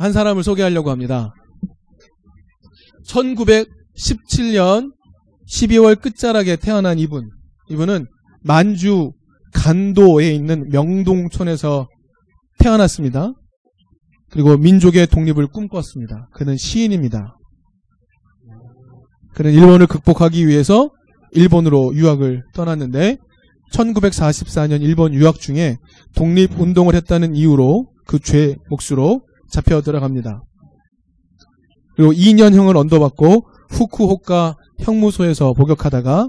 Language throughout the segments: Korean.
한 사람을 소개하려고 합니다. 1917년 12월 끝자락에 태어난 이분. 이분은 만주 간도에 있는 명동촌에서 태어났습니다. 그리고 민족의 독립을 꿈꿨습니다. 그는 시인입니다. 그는 일본을 극복하기 위해서 일본으로 유학을 떠났는데 1944년 일본 유학 중에 독립운동을 했다는 이유로 그 죄 몫으로 잡혀 들어갑니다. 그리고 2년형을 언도받고 후쿠오카 형무소에서 복역하다가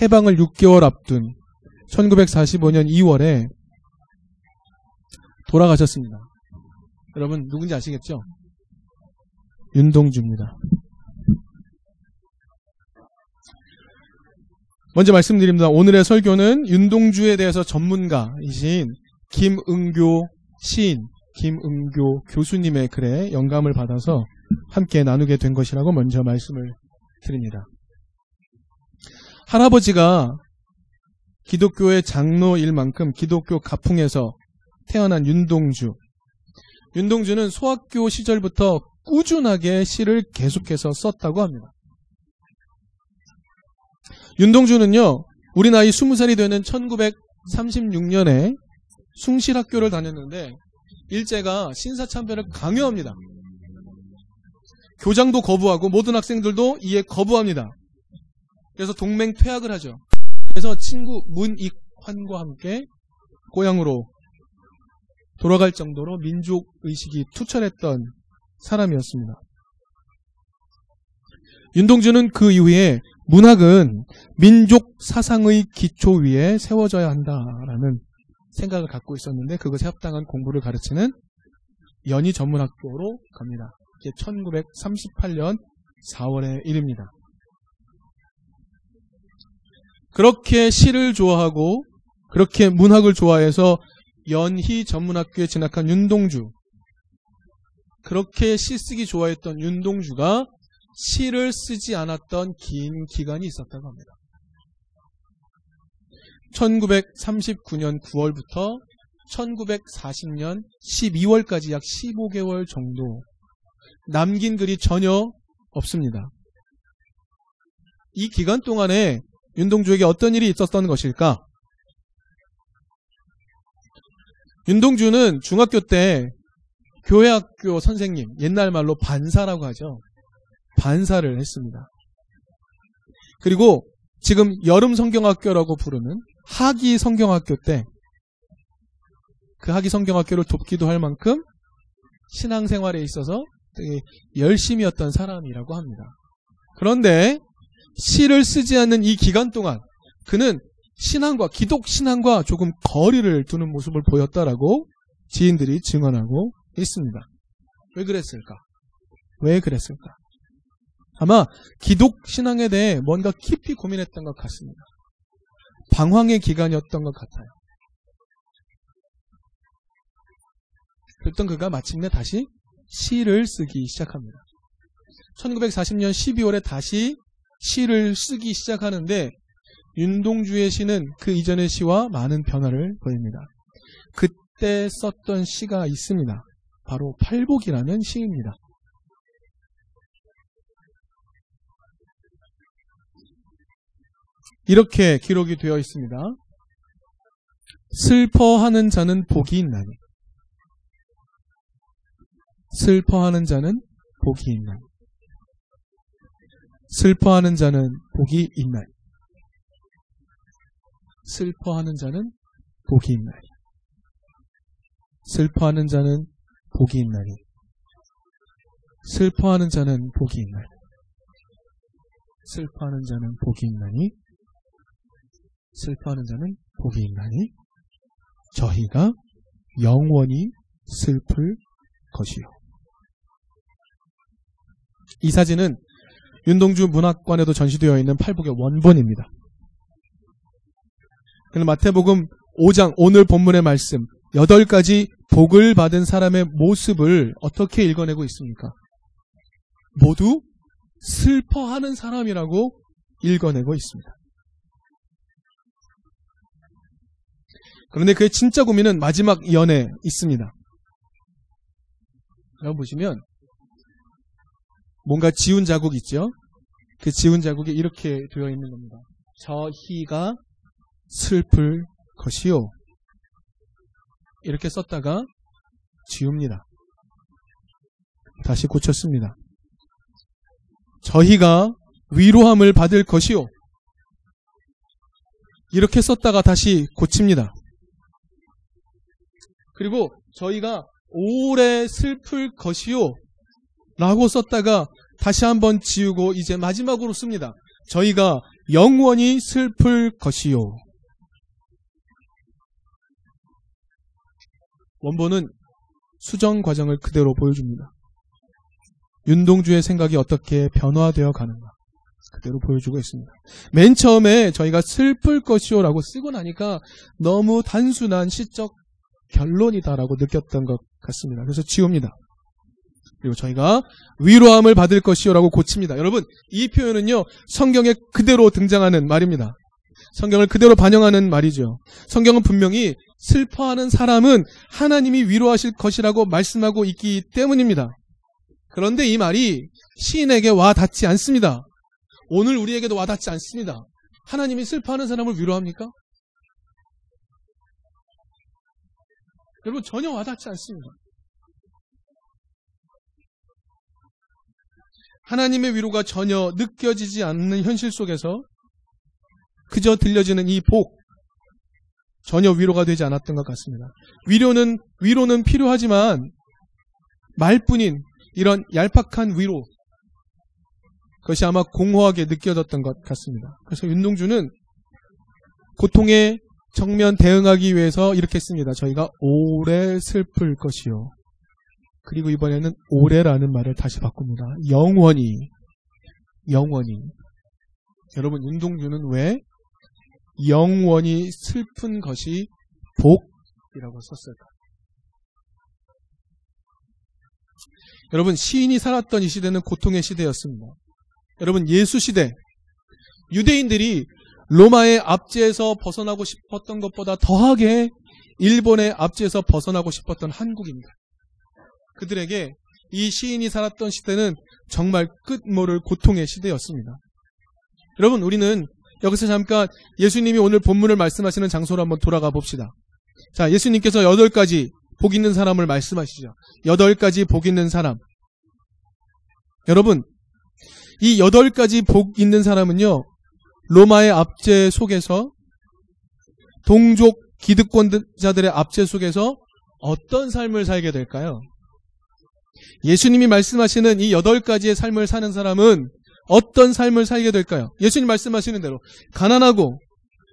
해방을 6개월 앞둔 1945년 2월에 돌아가셨습니다. 여러분 누군지 아시겠죠? 윤동주입니다. 먼저 말씀드립니다. 오늘의 설교는 윤동주에 대해서 전문가이신 김은교 시인, 김은교 교수님의 글에 영감을 받아서 함께 나누게 된 것이라고 먼저 말씀을 드립니다. 할아버지가 기독교의 장로일 만큼 기독교 가풍에서 태어난 윤동주. 윤동주는 소학교 시절부터 꾸준하게 시를 계속해서 썼다고 합니다. 윤동주는요, 우리 나이 20살이 되는 1936년에 숭실학교를 다녔는데, 일제가 신사참배를 강요합니다. 교장도 거부하고 모든 학생들도 이에 거부합니다. 그래서 동맹 퇴학을 하죠. 그래서 친구 문익환과 함께 고향으로 돌아갈 정도로 민족 의식이 투철했던 사람이었습니다. 윤동주는 그 이후에 문학은 민족 사상의 기초 위에 세워져야 한다라는 생각을 갖고 있었는데 그것에 합당한 공부를 가르치는 연희 전문학교로 갑니다. 이게 1938년 4월의 일입니다. 그렇게 시를 좋아하고 그렇게 문학을 좋아해서 연희 전문학교에 진학한 윤동주. 그렇게 시 쓰기 좋아했던 윤동주가 시를 쓰지 않았던 긴 기간이 있었다고 합니다. 1939년 9월부터 1940년 12월까지 약 15개월 정도 남긴 글이 전혀 없습니다. 이 기간 동안에 윤동주에게 어떤 일이 있었던 것일까? 윤동주는 중학교 때 교회학교 선생님, 옛날 말로 반사라고 하죠. 반사를 했습니다. 그리고 지금 여름 성경학교라고 부르는 하기 성경학교 때 그 하기 성경학교를 돕기도 할 만큼 신앙생활에 있어서 되게 열심이었던 사람이라고 합니다. 그런데 시를 쓰지 않는 이 기간 동안 그는 신앙과 기독 신앙과 조금 거리를 두는 모습을 보였다라고 지인들이 증언하고 있습니다. 왜 그랬을까? 왜 그랬을까? 아마 기독 신앙에 대해 뭔가 깊이 고민했던 것 같습니다. 방황의 기간이었던 것 같아요. 그랬던 그가 마침내 다시 시를 쓰기 시작합니다. 1940년 12월에 다시 시를 쓰기 시작하는데 윤동주의 시는 그 이전의 시와 많은 변화를 보입니다. 그때 썼던 시가 있습니다. 바로 팔복이라는 시입니다. 이렇게 기록이 되어 있습니다. 슬퍼하는 자는 복이 있나니. 슬퍼하는 자는 복이 있나니. 슬퍼하는 자는 복이 있나니. 슬퍼하는 자는 복이 있나니. 슬퍼하는 자는 복이 있나니. 슬퍼하는 자는 복이 있나니. 슬퍼하는 자는 복이 있나니. 슬퍼하는 자는 복이 있나니. 저희가 영원히 슬플 것이요. 이 사진은 윤동주 문학관에도 전시되어 있는 팔복의 원본입니다. 그럼 마태복음 5장 오늘 본문의 말씀 8가지 복을 받은 사람의 모습을 어떻게 읽어내고 있습니까? 모두 슬퍼하는 사람이라고 읽어내고 있습니다. 그런데 그의 진짜 고민은 마지막 연에 있습니다. 여러분 보시면 뭔가 지운 자국 있죠? 그 지운 자국이 이렇게 되어 있는 겁니다. 저희가 슬플 것이요. 이렇게 썼다가 지웁니다. 다시 고쳤습니다. 저희가 위로함을 받을 것이요. 이렇게 썼다가 다시 고칩니다. 그리고 저희가 오래 슬플 것이요. 라고 썼다가 다시 한번 지우고 이제 마지막으로 씁니다. 저희가 영원히 슬플 것이요. 원본은 수정 과정을 그대로 보여줍니다. 윤동주의 생각이 어떻게 변화되어 가는가. 그대로 보여주고 있습니다. 맨 처음에 저희가 슬플 것이요 라고 쓰고 나니까 너무 단순한 시적 결론이다라고 느꼈던 것 같습니다. 그래서 지웁니다. 그리고 저희가 위로함을 받을 것이요라고 고칩니다. 여러분, 이 표현은요, 성경에 그대로 등장하는 말입니다. 성경을 그대로 반영하는 말이죠. 성경은 분명히 슬퍼하는 사람은 하나님이 위로하실 것이라고 말씀하고 있기 때문입니다. 그런데 이 말이 시인에게 와 닿지 않습니다. 오늘 우리에게도 와 닿지 않습니다. 하나님이 슬퍼하는 사람을 위로합니까? 여러분 전혀 와 닿지 않습니다. 하나님의 위로가 전혀 느껴지지 않는 현실 속에서 그저 들려지는 이 복, 전혀 위로가 되지 않았던 것 같습니다. 위로는, 위로는 필요하지만 말뿐인 이런 얄팍한 위로, 그것이 아마 공허하게 느껴졌던 것 같습니다. 그래서 윤동주는 고통에 정면 대응하기 위해서 이렇게 씁니다. 저희가 오래 슬플 것이요. 그리고 이번에는 오래라는 말을 다시 바꿉니다. 영원히, 영원히. 여러분, 윤동주는 왜 영원히 슬픈 것이 복이라고 썼을까? 여러분, 시인이 살았던 이 시대는 고통의 시대였습니다. 여러분, 예수 시대, 유대인들이 로마의 압제에서 벗어나고 싶었던 것보다 더하게 일본의 압제에서 벗어나고 싶었던 한국입니다. 그들에게 이 시인이 살았던 시대는 정말 끝모를 고통의 시대였습니다. 여러분, 우리는 여기서 잠깐 예수님이 오늘 본문을 말씀하시는 장소로 한번 돌아가 봅시다. 자, 예수님께서 여덟 가지 복 있는 사람을 말씀하시죠. 여덟 가지 복 있는 사람. 여러분, 이 여덟 가지 복 있는 사람은요, 로마의 압제 속에서 동족 기득권자들의 압제 속에서 어떤 삶을 살게 될까요? 예수님이 말씀하시는 이 여덟 가지의 삶을 사는 사람은 어떤 삶을 살게 될까요? 예수님 말씀하시는 대로 가난하고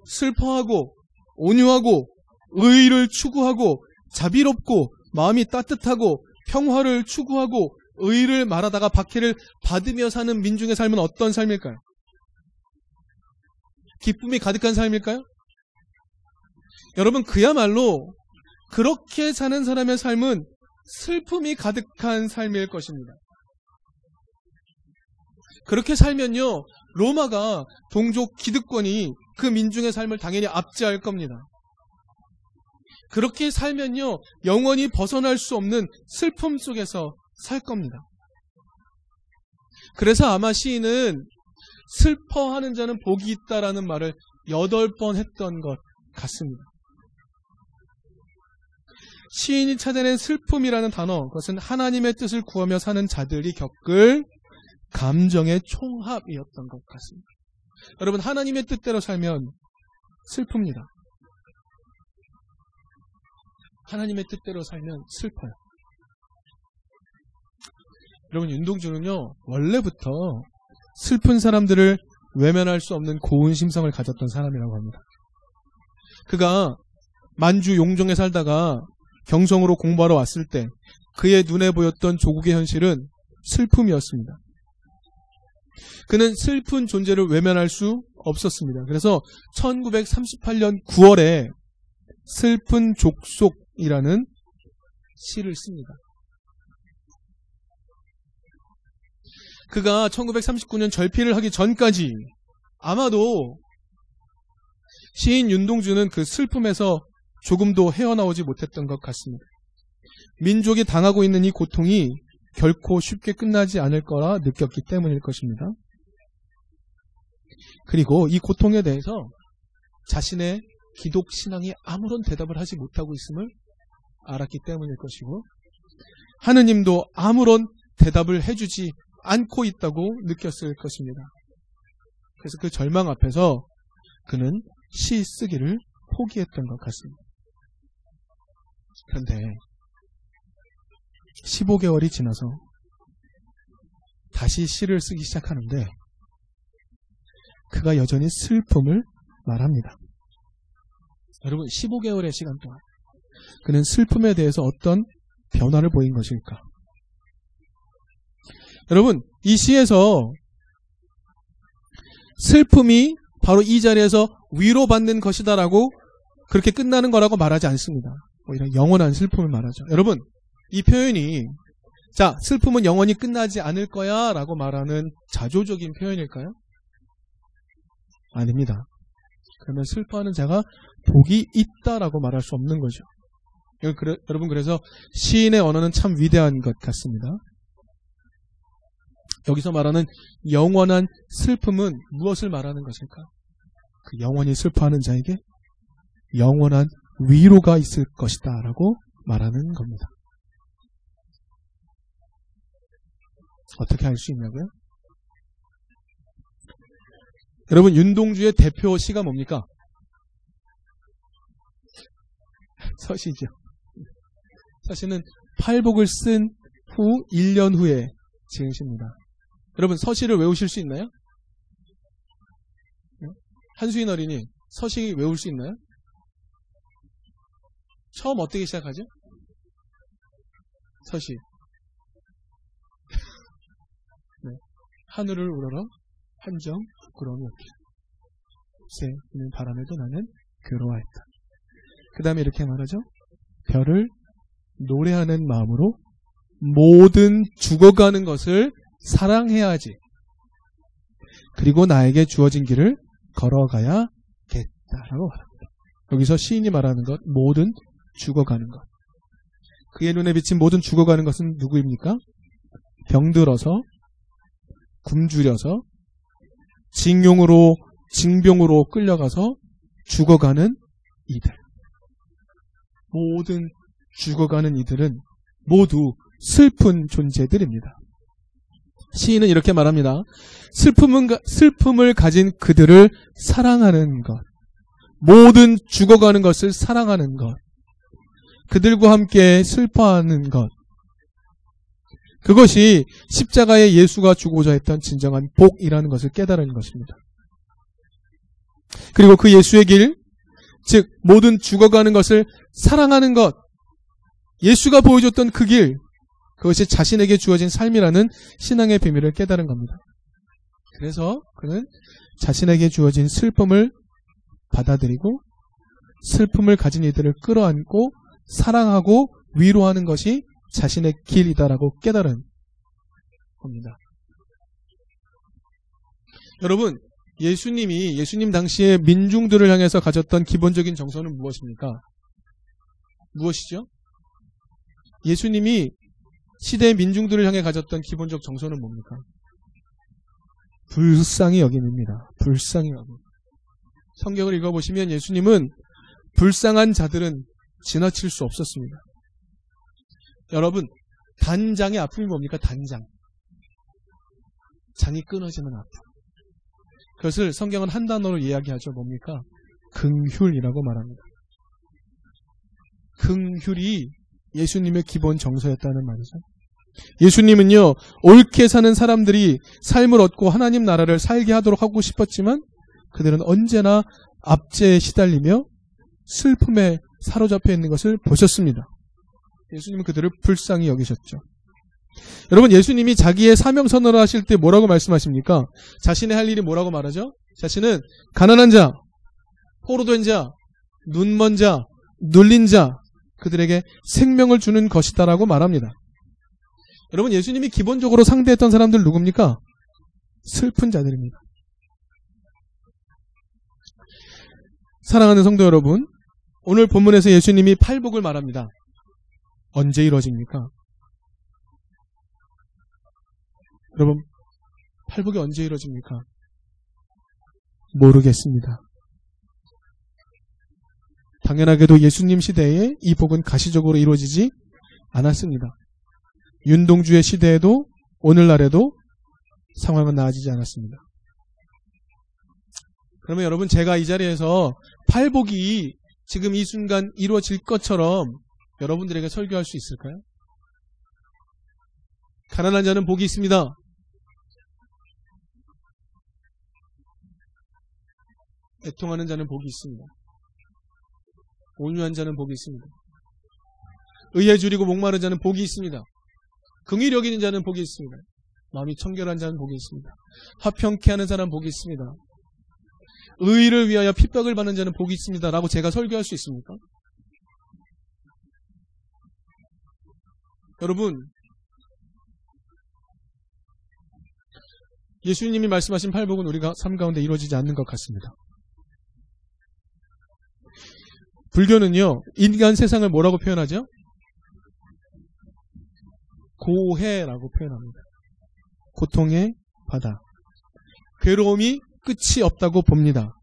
슬퍼하고 온유하고 의를 추구하고 자비롭고 마음이 따뜻하고 평화를 추구하고 의를 말하다가 박해를 받으며 사는 민중의 삶은 어떤 삶일까요? 기쁨이 가득한 삶일까요? 여러분 그야말로 그렇게 사는 사람의 삶은 슬픔이 가득한 삶일 것입니다. 그렇게 살면요, 로마가 동족 기득권이 그 민중의 삶을 당연히 압제할 겁니다. 그렇게 살면요, 영원히 벗어날 수 없는 슬픔 속에서 살 겁니다. 그래서 아마 시인은 슬퍼하는 자는 복이 있다라는 말을 여덟 번 했던 것 같습니다. 시인이 찾아낸 슬픔이라는 단어, 그것은 하나님의 뜻을 구하며 사는 자들이 겪을 감정의 총합이었던 것 같습니다. 여러분, 하나님의 뜻대로 살면 슬픕니다. 하나님의 뜻대로 살면 슬퍼요. 여러분, 윤동주는요, 원래부터 슬픈 사람들을 외면할 수 없는 고운 심성을 가졌던 사람이라고 합니다. 그가 만주 용종에 살다가 경성으로 공부하러 왔을 때 그의 눈에 보였던 조국의 현실은 슬픔이었습니다. 그는 슬픈 존재를 외면할 수 없었습니다. 그래서 1938년 9월에 슬픈 족속이라는 시를 씁니다. 그가 1939년 절필을 하기 전까지 아마도 시인 윤동주는 그 슬픔에서 조금도 헤어나오지 못했던 것 같습니다. 민족이 당하고 있는 이 고통이 결코 쉽게 끝나지 않을 거라 느꼈기 때문일 것입니다. 그리고 이 고통에 대해서 자신의 기독 신앙이 아무런 대답을 하지 못하고 있음을 알았기 때문일 것이고 하느님도 아무런 대답을 해주지 않고 있다고 느꼈을 것입니다. 그래서 그 절망 앞에서 그는 시 쓰기를 포기했던 것 같습니다. 그런데 15개월이 지나서 다시 시를 쓰기 시작하는데 그가 여전히 슬픔을 말합니다. 여러분 15개월의 시간 동안 그는 슬픔에 대해서 어떤 변화를 보인 것일까? 여러분 이 시에서 슬픔이 바로 이 자리에서 위로받는 것이다라고 그렇게 끝나는 거라고 말하지 않습니다. 오히려 영원한 슬픔을 말하죠. 여러분 이 표현이 자 슬픔은 영원히 끝나지 않을 거야라고 말하는 자조적인 표현일까요? 아닙니다. 그러면 슬퍼하는 자가 복이 있다라고 말할 수 없는 거죠. 여러분 그래서 시인의 언어는 참 위대한 것 같습니다. 여기서 말하는 영원한 슬픔은 무엇을 말하는 것일까? 그 영원히 슬퍼하는 자에게 영원한 위로가 있을 것이다 라고 말하는 겁니다. 어떻게 알 수 있냐고요? 여러분 윤동주의 대표 시가 뭡니까? 서시죠. 서시는 팔복을 쓴 후 1년 후에 지은 시입니다. 여러분 서시를 외우실 수 있나요? 한수인 어린이 서시 외울 수 있나요? 처음 어떻게 시작하죠? 서시. 네. 하늘을 우러러 한정 부끄러움이 없기. 새는 바람에도 나는 괴로워했다. 그 다음에 이렇게 말하죠. 별을 노래하는 마음으로 모든 죽어가는 것을 사랑해야지. 그리고 나에게 주어진 길을 걸어가야겠다라고 말합니다. 여기서 시인이 말하는 것, 모든 죽어가는 것. 그의 눈에 비친 모든 죽어가는 것은 누구입니까? 병들어서, 굶주려서, 징용으로, 징병으로 끌려가서 죽어가는 이들. 모든 죽어가는 이들은 모두 슬픈 존재들입니다. 시인은 이렇게 말합니다. 슬픔은, 슬픔을 가진 그들을 사랑하는 것. 모든 죽어가는 것을 사랑하는 것. 그들과 함께 슬퍼하는 것. 그것이 십자가에 예수가 주고자 했던 진정한 복이라는 것을 깨달은 것입니다. 그리고 그 예수의 길, 즉, 모든 죽어가는 것을 사랑하는 것. 예수가 보여줬던 그 길, 그것이 자신에게 주어진 삶이라는 신앙의 비밀을 깨달은 겁니다. 그래서 그는 자신에게 주어진 슬픔을 받아들이고 슬픔을 가진 이들을 끌어안고 사랑하고 위로하는 것이 자신의 길이다라고 깨달은 겁니다. 여러분, 예수님이 예수님 당시에 민중들을 향해서 가졌던 기본적인 정서는 무엇입니까? 무엇이죠? 예수님이 시대의 민중들을 향해 가졌던 기본적 정서는 뭡니까? 불쌍히 여김입니다. 불쌍히 여김. 성경을 읽어보시면 예수님은 불쌍한 자들은 지나칠 수 없었습니다. 여러분, 단장의 아픔이 뭡니까? 단장. 장이 끊어지는 아픔. 그것을 성경은 한 단어로 이야기하죠. 뭡니까? 긍휼이라고 말합니다. 긍휼이 예수님의 기본 정서였다는 말이죠. 예수님은요, 옳게 사는 사람들이 삶을 얻고 하나님 나라를 살게 하도록 하고 싶었지만 그들은 언제나 압제에 시달리며 슬픔에 사로잡혀 있는 것을 보셨습니다. 예수님은 그들을 불쌍히 여기셨죠. 여러분, 예수님이 자기의 사명 선언을 하실 때 뭐라고 말씀하십니까? 자신의 할 일이 뭐라고 말하죠? 자신은 가난한 자, 포로된 자, 눈먼 자, 눌린 자, 그들에게 생명을 주는 것이다라고 말합니다. 여러분, 예수님이 기본적으로 상대했던 사람들 누굽니까? 슬픈 자들입니다. 사랑하는 성도 여러분, 오늘 본문에서 예수님이 팔복을 말합니다. 언제 이루어집니까? 여러분, 팔복이 언제 이루어집니까? 모르겠습니다. 당연하게도 예수님 시대에 이 복은 가시적으로 이루어지지 않았습니다. 윤동주의 시대에도 오늘날에도 상황은 나아지지 않았습니다. 그러면 여러분 제가 이 자리에서 팔복이 지금 이 순간 이루어질 것처럼 여러분들에게 설교할 수 있을까요? 가난한 자는 복이 있습니다. 애통하는 자는 복이 있습니다. 온유한 자는 복이 있습니다. 의에 줄이고 목마른 자는 복이 있습니다. 긍휼 여기는 자는 복이 있습니다. 마음이 청결한 자는 복이 있습니다. 화평케 하는 사람은 복이 있습니다. 의를 위하여 핍박을 받는 자는 복이 있습니다. 라고 제가 설교할 수 있습니까? 여러분, 예수님이 말씀하신 팔복은 우리가 삶 가운데 이루어지지 않는 것 같습니다. 불교는요, 인간 세상을 뭐라고 표현하죠? 고해라고 표현합니다. 고통의 바다. 괴로움이 끝이 없다고 봅니다.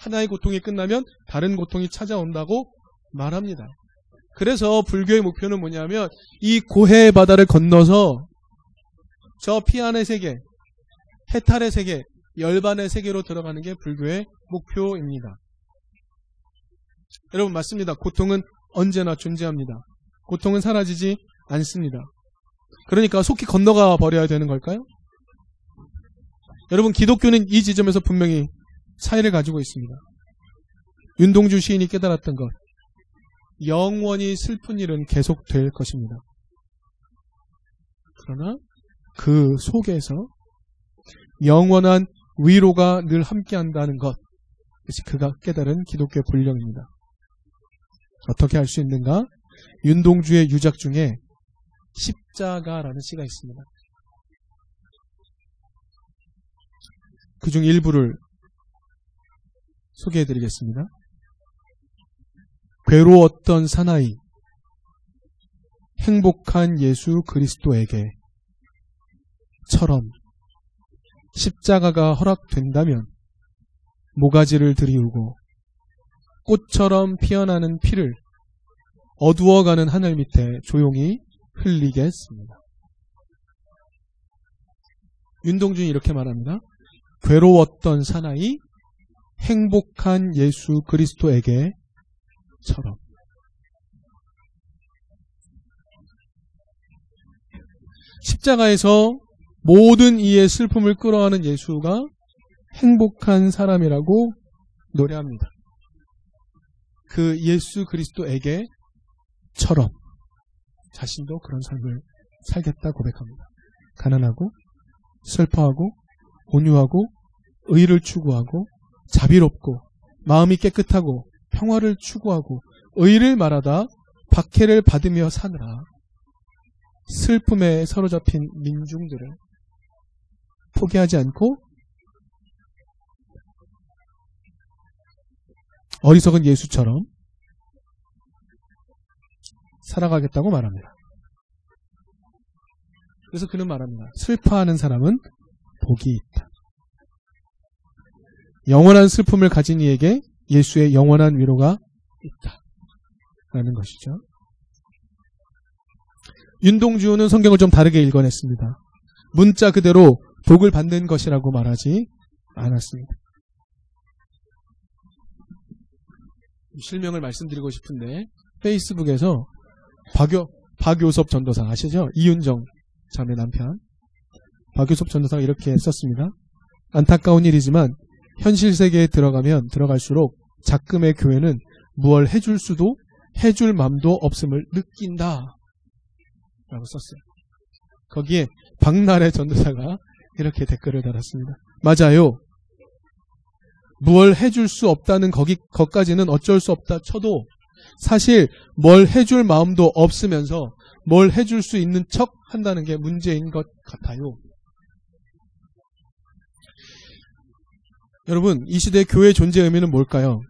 하나의 고통이 끝나면 다른 고통이 찾아온다고 말합니다. 그래서 불교의 목표는 뭐냐면 이 고해의 바다를 건너서 저 피안의 세계, 해탈의 세계, 열반의 세계로 들어가는 게 불교의 목표입니다. 여러분 맞습니다. 고통은 언제나 존재합니다. 고통은 사라지지 않습니다. 그러니까 속히 건너가 버려야 되는 걸까요? 여러분 기독교는 이 지점에서 분명히 차이를 가지고 있습니다. 윤동주 시인이 깨달았던 것. 영원히 슬픈 일은 계속될 것입니다. 그러나 그 속에서 영원한 위로가 늘 함께한다는 것. 그것이 그가 깨달은 기독교의 본령입니다. 어떻게 할 수 있는가? 윤동주의 유작 중에 십자가라는 시가 있습니다. 그 중 일부를 소개해 드리겠습니다. 괴로웠던 사나이, 행복한 예수 그리스도에게 처럼 십자가가 허락된다면 모가지를 들이우고 꽃처럼 피어나는 피를 어두워가는 하늘 밑에 조용히 흘리겠습니다. 윤동준이 이렇게 말합니다. 괴로웠던 사나이 행복한 예수 그리스도에게처럼 십자가에서 모든 이의 슬픔을 끌어안은 예수가 행복한 사람이라고 노래합니다. 그 예수 그리스도에게처럼 자신도 그런 삶을 살겠다 고백합니다. 가난하고 슬퍼하고 온유하고 의를 추구하고 자비롭고 마음이 깨끗하고 평화를 추구하고 의를 말하다 박해를 받으며 사느라 슬픔에 사로잡힌 민중들을 포기하지 않고 어리석은 예수처럼 살아가겠다고 말합니다. 그래서 그는 말합니다. 슬퍼하는 사람은 복이 있다. 영원한 슬픔을 가진 이에게 예수의 영원한 위로가 있다. 라는 것이죠. 윤동주는 성경을 좀 다르게 읽어냈습니다. 문자 그대로 복을 받는 것이라고 말하지 않았습니다. 실명을 말씀드리고 싶은데 페이스북에서 박요 박요섭 전도사 아시죠? 이윤정 자매 남편 박요섭 전도사가 이렇게 썼습니다. 안타까운 일이지만 현실 세계에 들어가면 들어갈수록 작금의 교회는 무얼 해줄 수도 해줄 맘도 없음을 느낀다. 라고 썼어요. 거기에 박나래 전도사가 이렇게 댓글을 달았습니다. 맞아요. 무얼 해줄 수 없다는 거기, 것까지는 어쩔 수 없다 쳐도 사실 뭘 해줄 마음도 없으면서 뭘 해줄 수 있는 척 한다는 게 문제인 것 같아요. 여러분, 이 시대의 교회의 존재 의미는 뭘까요?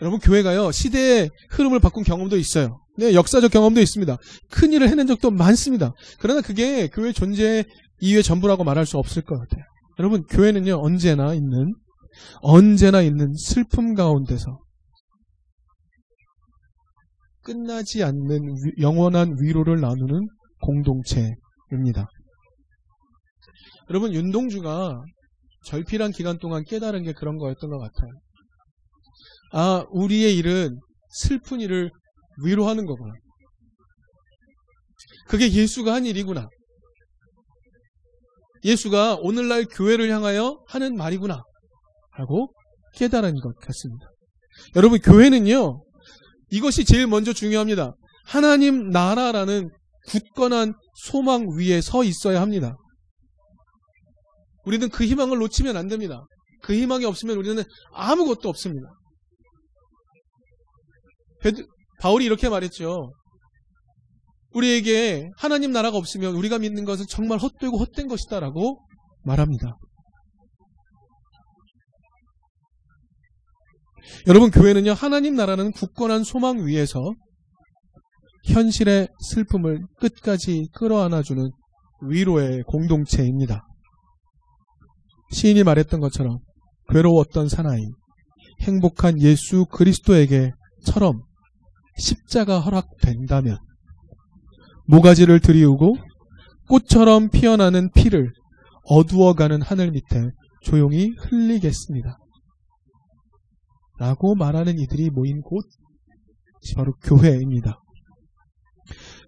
여러분, 교회가요, 시대의 흐름을 바꾼 경험도 있어요. 네, 역사적 경험도 있습니다. 큰 일을 해낸 적도 많습니다. 그러나 그게 교회 존재 이유의 전부라고 말할 수 없을 것 같아요. 여러분, 교회는요, 언제나 있는, 언제나 있는 슬픔 가운데서 끝나지 않는 위- 영원한 위로를 나누는 공동체입니다. 여러분, 윤동주가 절필한 기간 동안 깨달은 게 그런 거였던 것 같아요. 아, 우리의 일은 슬픈 일을 위로하는 거구나. 그게 예수가 한 일이구나. 예수가 오늘날 교회를 향하여 하는 말이구나. 하고 깨달은 것 같습니다. 여러분, 교회는요, 이것이 제일 먼저 중요합니다. 하나님 나라라는 굳건한 소망 위에 서 있어야 합니다. 우리는 그 희망을 놓치면 안 됩니다. 그 희망이 없으면 우리는 아무것도 없습니다. 바울이 이렇게 말했죠. 우리에게 하나님 나라가 없으면 우리가 믿는 것은 정말 헛되고 헛된 것이다라고 말합니다. 여러분 교회는요 하나님 나라는 굳건한 소망 위에서 현실의 슬픔을 끝까지 끌어안아주는 위로의 공동체입니다. 시인이 말했던 것처럼 괴로웠던 사나이 행복한 예수 그리스도에게처럼 십자가 허락된다면 모가지를 들이우고 꽃처럼 피어나는 피를 어두워가는 하늘 밑에 조용히 흘리겠습니다. 라고 말하는 이들이 모인 곳이 바로 교회입니다.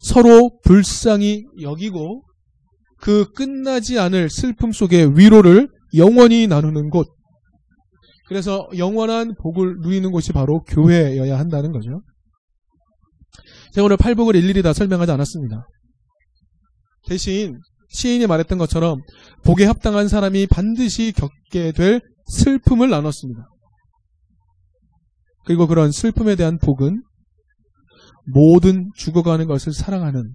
서로 불쌍히 여기고 그 끝나지 않을 슬픔 속의 위로를 영원히 나누는 곳. 그래서 영원한 복을 누리는 곳이 바로 교회여야 한다는 거죠. 제가 오늘 팔복을 일일이 다 설명하지 않았습니다. 대신 시인이 말했던 것처럼 복에 합당한 사람이 반드시 겪게 될 슬픔을 나눴습니다. 그리고 그런 슬픔에 대한 복은 모든 죽어가는 것을 사랑하는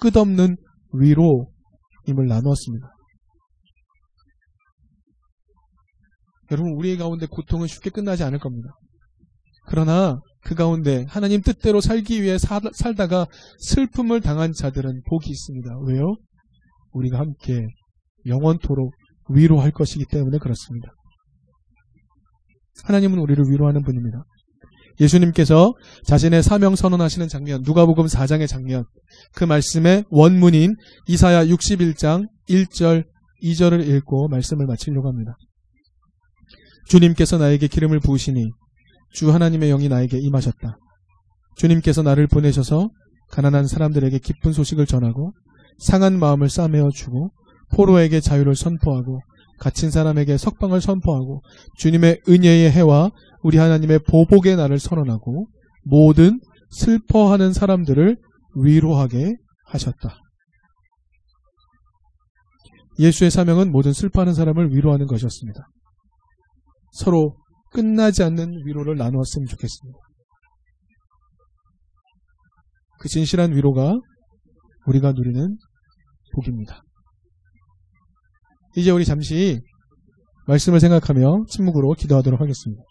끝없는 위로임을 나누었습니다. 여러분, 우리의 가운데 고통은 쉽게 끝나지 않을 겁니다. 그러나 그 가운데 하나님 뜻대로 살기 위해 사- 살다가 슬픔을 당한 자들은 복이 있습니다. 왜요? 우리가 함께 영원토록 위로할 것이기 때문에 그렇습니다. 하나님은 우리를 위로하는 분입니다. 예수님께서 자신의 사명 선언하시는 장면, 누가복음 4장의 장면, 그 말씀의 원문인 이사야 61장 1절, 2절을 읽고 말씀을 마치려고 합니다. 주님께서 나에게 기름을 부으시니 주 하나님의 영이 나에게 임하셨다. 주님께서 나를 보내셔서 가난한 사람들에게 기쁜 소식을 전하고 상한 마음을 싸매어 주고 포로에게 자유를 선포하고 갇힌 사람에게 석방을 선포하고 주님의 은혜의 해와 우리 하나님의 보복의 날을 선언하고 모든 슬퍼하는 사람들을 위로하게 하셨다. 예수의 사명은 모든 슬퍼하는 사람을 위로하는 것이었습니다. 서로 끝나지 않는 위로를 나누었으면 좋겠습니다. 그 진실한 위로가 우리가 누리는 복입니다. 이제 우리 잠시 말씀을 생각하며 침묵으로 기도하도록 하겠습니다.